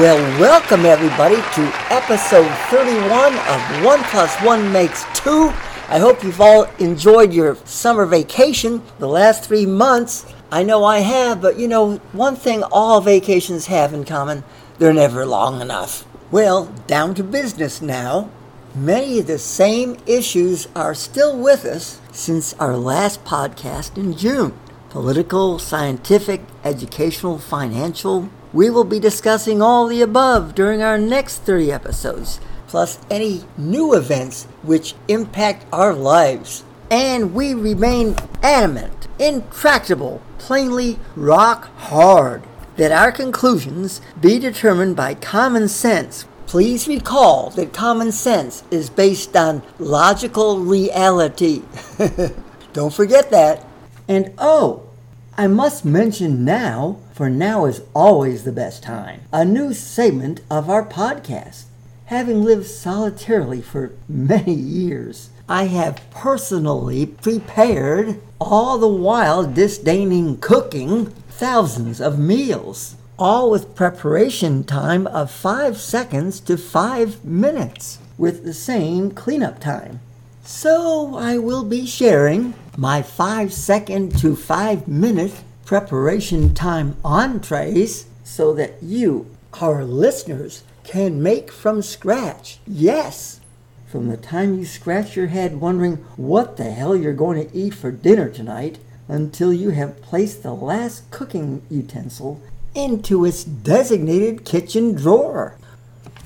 Well, welcome everybody to episode 31 of 1 plus 1 makes 2. I hope you've all enjoyed your summer vacation the last three months. I know I have, but you know, one thing all vacations have in common they're never long enough. Well, down to business now. Many of the same issues are still with us since our last podcast in June political, scientific, educational, financial. We will be discussing all the above during our next 30 episodes, plus any new events which impact our lives. And we remain adamant, intractable, plainly rock hard that our conclusions be determined by common sense. Please recall that common sense is based on logical reality. Don't forget that. And oh, I must mention now, for now is always the best time, a new segment of our podcast. Having lived solitarily for many years, I have personally prepared, all the while disdaining cooking, thousands of meals, all with preparation time of five seconds to five minutes, with the same cleanup time. So I will be sharing my five second to five minute preparation time entrees so that you, our listeners, can make from scratch. Yes! From the time you scratch your head wondering what the hell you're going to eat for dinner tonight until you have placed the last cooking utensil into its designated kitchen drawer.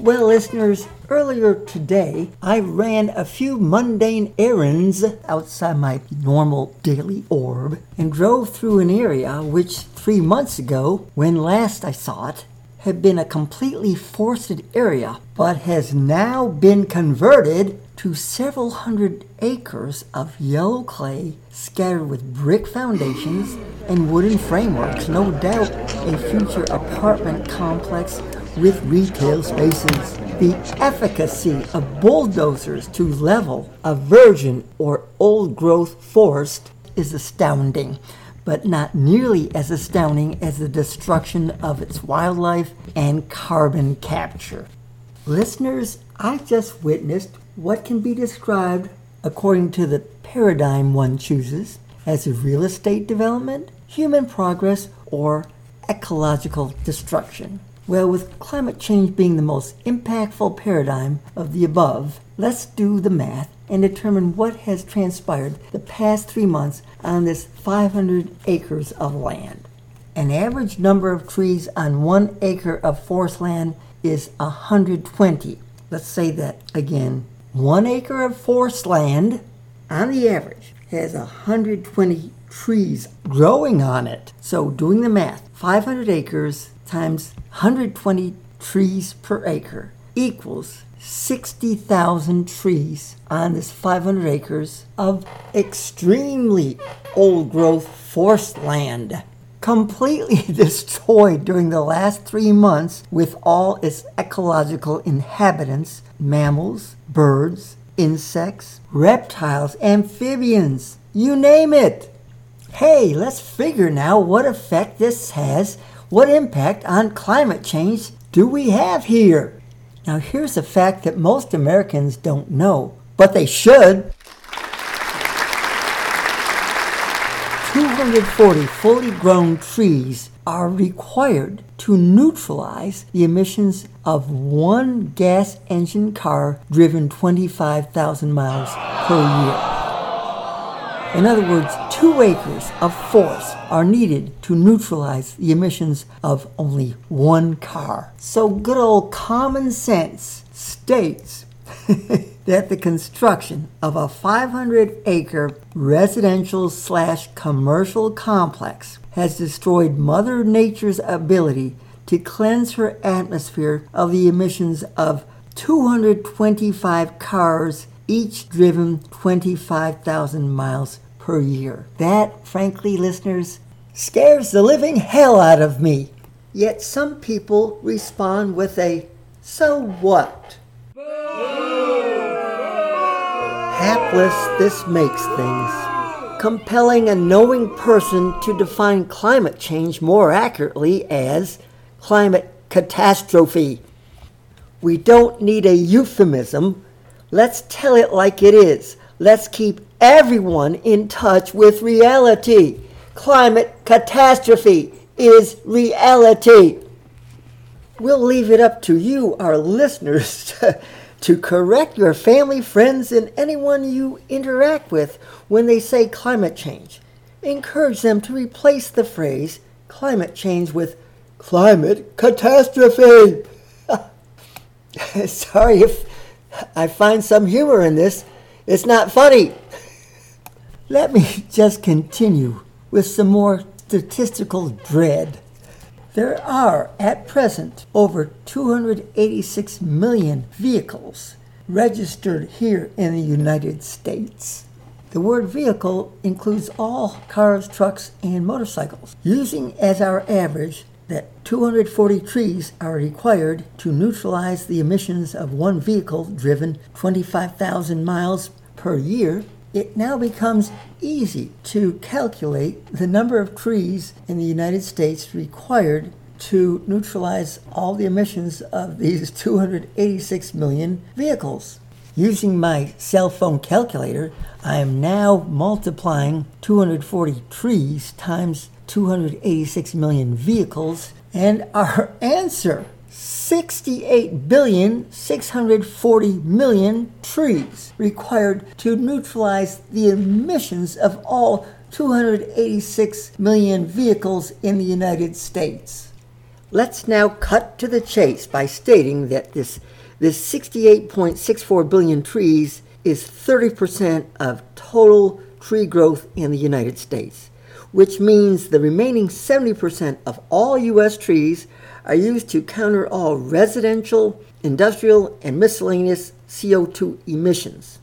Well, listeners, earlier today I ran a few mundane errands outside my normal daily orb and drove through an area which three months ago, when last I saw it, had been a completely forested area, but has now been converted to several hundred acres of yellow clay scattered with brick foundations and wooden frameworks, no doubt a future apartment complex with retail spaces. The efficacy of bulldozers to level a virgin or old growth forest is astounding, but not nearly as astounding as the destruction of its wildlife and carbon capture. Listeners, I just witnessed what can be described, according to the paradigm one chooses, as real estate development, human progress, or ecological destruction. Well, with climate change being the most impactful paradigm of the above, let's do the math and determine what has transpired the past three months on this 500 acres of land. An average number of trees on one acre of forest land is 120. Let's say that again. One acre of forest land, on the average, has 120 trees growing on it. So, doing the math, 500 acres times 120 trees per acre equals 60,000 trees on this 500 acres of extremely old growth forest land. Completely destroyed during the last three months with all its ecological inhabitants mammals, birds, insects, reptiles, amphibians, you name it. Hey, let's figure now what effect this has what impact on climate change do we have here? Now, here's a fact that most Americans don't know, but they should. 240 fully grown trees are required to neutralize the emissions of one gas engine car driven 25,000 miles per year. In other words, two acres of forest are needed to neutralize the emissions of only one car. So good old common sense states that the construction of a 500 acre residential slash commercial complex has destroyed Mother Nature's ability to cleanse her atmosphere of the emissions of 225 cars, each driven 25,000 miles per year. That, frankly, listeners, scares the living hell out of me. Yet some people respond with a so what? Hapless this makes things, compelling a knowing person to define climate change more accurately as climate catastrophe. We don't need a euphemism. Let's tell it like it is. Let's keep everyone in touch with reality. Climate catastrophe is reality. We'll leave it up to you, our listeners, to, to correct your family, friends, and anyone you interact with when they say climate change. Encourage them to replace the phrase climate change with climate catastrophe. Sorry if I find some humor in this. It's not funny. Let me just continue with some more statistical dread. There are, at present, over 286 million vehicles registered here in the United States. The word vehicle includes all cars, trucks, and motorcycles. Using as our average that 240 trees are required to neutralize the emissions of one vehicle driven 25,000 miles per year, it now becomes easy to calculate the number of trees in the United States required to neutralize all the emissions of these 286 million vehicles. Using my cell phone calculator, I am now multiplying 240 trees times 286 million vehicles, and our answer 68 billion 640 million trees required to neutralize the emissions of all 286 million vehicles in the United States. Let's now cut to the chase by stating that this this 68.64 billion trees is 30% of total tree growth in the United States, which means the remaining 70% of all U.S. trees are used to counter all residential, industrial, and miscellaneous CO2 emissions.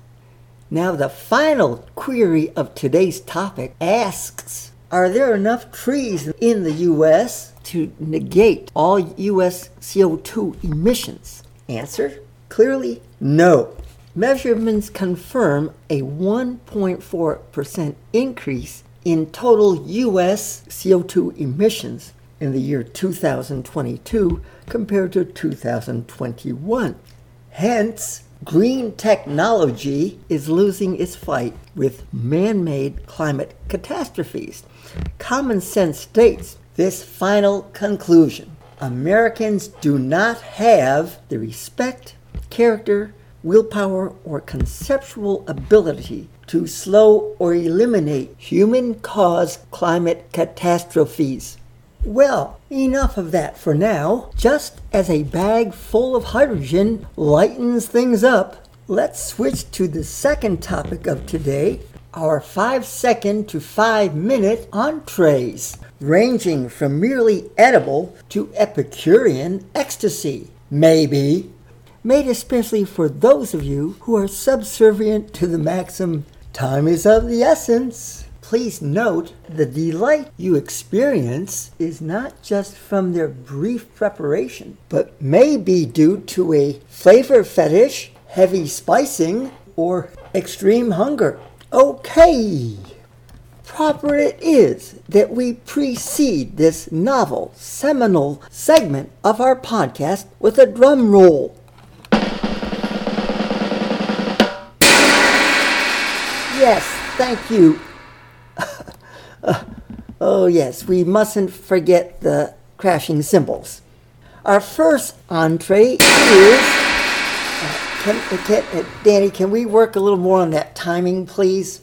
Now, the final query of today's topic asks Are there enough trees in the U.S. to negate all U.S. CO2 emissions? Answer clearly no. Measurements confirm a 1.4% increase in total U.S. CO2 emissions in the year 2022 compared to 2021. Hence, green technology is losing its fight with man made climate catastrophes. Common sense states this final conclusion Americans do not have the respect, character, willpower, or conceptual ability to slow or eliminate human caused climate catastrophes. Well, enough of that for now. Just as a bag full of hydrogen lightens things up, let's switch to the second topic of today our five second to five minute entrees ranging from merely edible to Epicurean ecstasy, maybe, made especially for those of you who are subservient to the maxim, time is of the essence. Please note the delight you experience is not just from their brief preparation, but may be due to a flavor fetish, heavy spicing, or extreme hunger. Okay, proper it is that we precede this novel, seminal segment of our podcast with a drum roll. Yes, thank you. oh, yes, we mustn't forget the crashing cymbals. Our first entree is. Can, can, Danny, can we work a little more on that timing, please?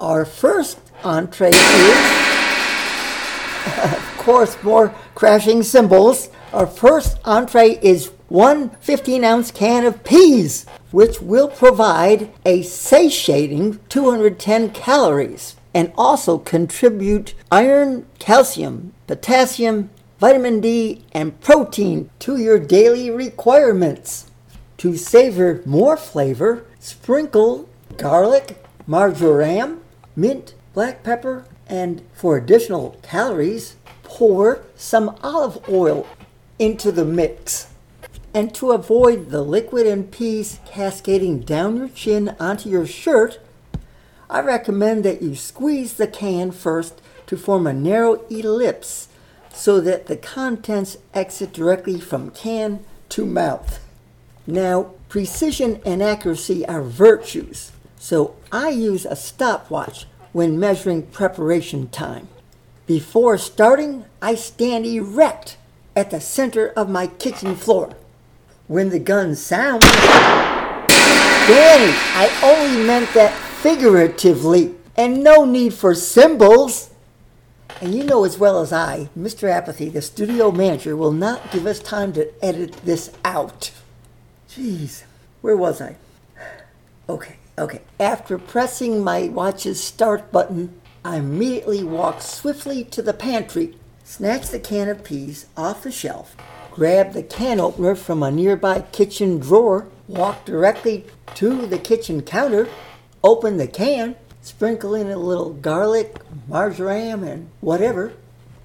Our first entree is, of course, more crashing cymbals. Our first entree is one 15 ounce can of peas, which will provide a satiating 210 calories and also contribute iron, calcium, potassium, vitamin D, and protein to your daily requirements. To savor more flavor, sprinkle garlic, marjoram, mint, black pepper, and for additional calories, pour some olive oil into the mix. And to avoid the liquid and peas cascading down your chin onto your shirt, I recommend that you squeeze the can first to form a narrow ellipse so that the contents exit directly from can to mouth. Now, precision and accuracy are virtues, so I use a stopwatch when measuring preparation time. Before starting, I stand erect at the center of my kitchen floor. When the gun sounds, Danny, I only meant that figuratively, and no need for cymbals. And you know as well as I, Mr. Apathy, the studio manager, will not give us time to edit this out. Jeez, where was I? Okay, okay. After pressing my watch's start button, I immediately walked swiftly to the pantry, snatched the can of peas off the shelf, grab the can opener from a nearby kitchen drawer, walk directly to the kitchen counter, open the can, sprinkle in a little garlic, marjoram, and whatever,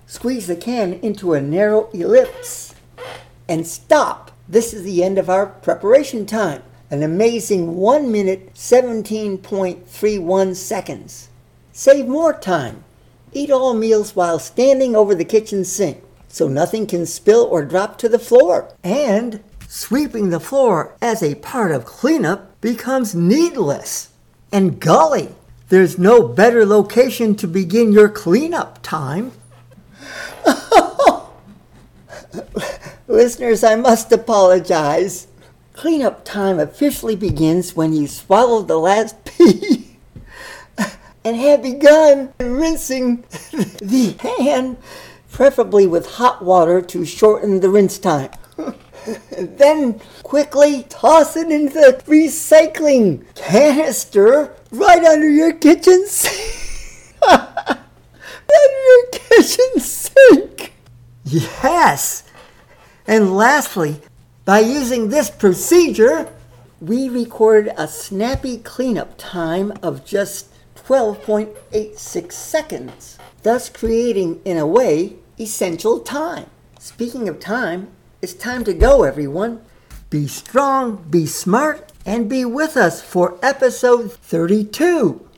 squeeze the can into a narrow ellipse, and stop. This is the end of our preparation time. An amazing 1 minute 17.31 seconds. Save more time. Eat all meals while standing over the kitchen sink so nothing can spill or drop to the floor. And sweeping the floor as a part of cleanup becomes needless. And golly, there's no better location to begin your cleanup time. Listeners, I must apologize. Cleanup time officially begins when you swallow the last pea and have begun rinsing the hand, preferably with hot water to shorten the rinse time. then quickly toss it into the recycling canister right under your kitchen sink. under your kitchen sink. Yes. And lastly, by using this procedure, we recorded a snappy cleanup time of just 12.86 seconds, thus creating, in a way, essential time. Speaking of time, it's time to go, everyone. Be strong, be smart, and be with us for episode 32.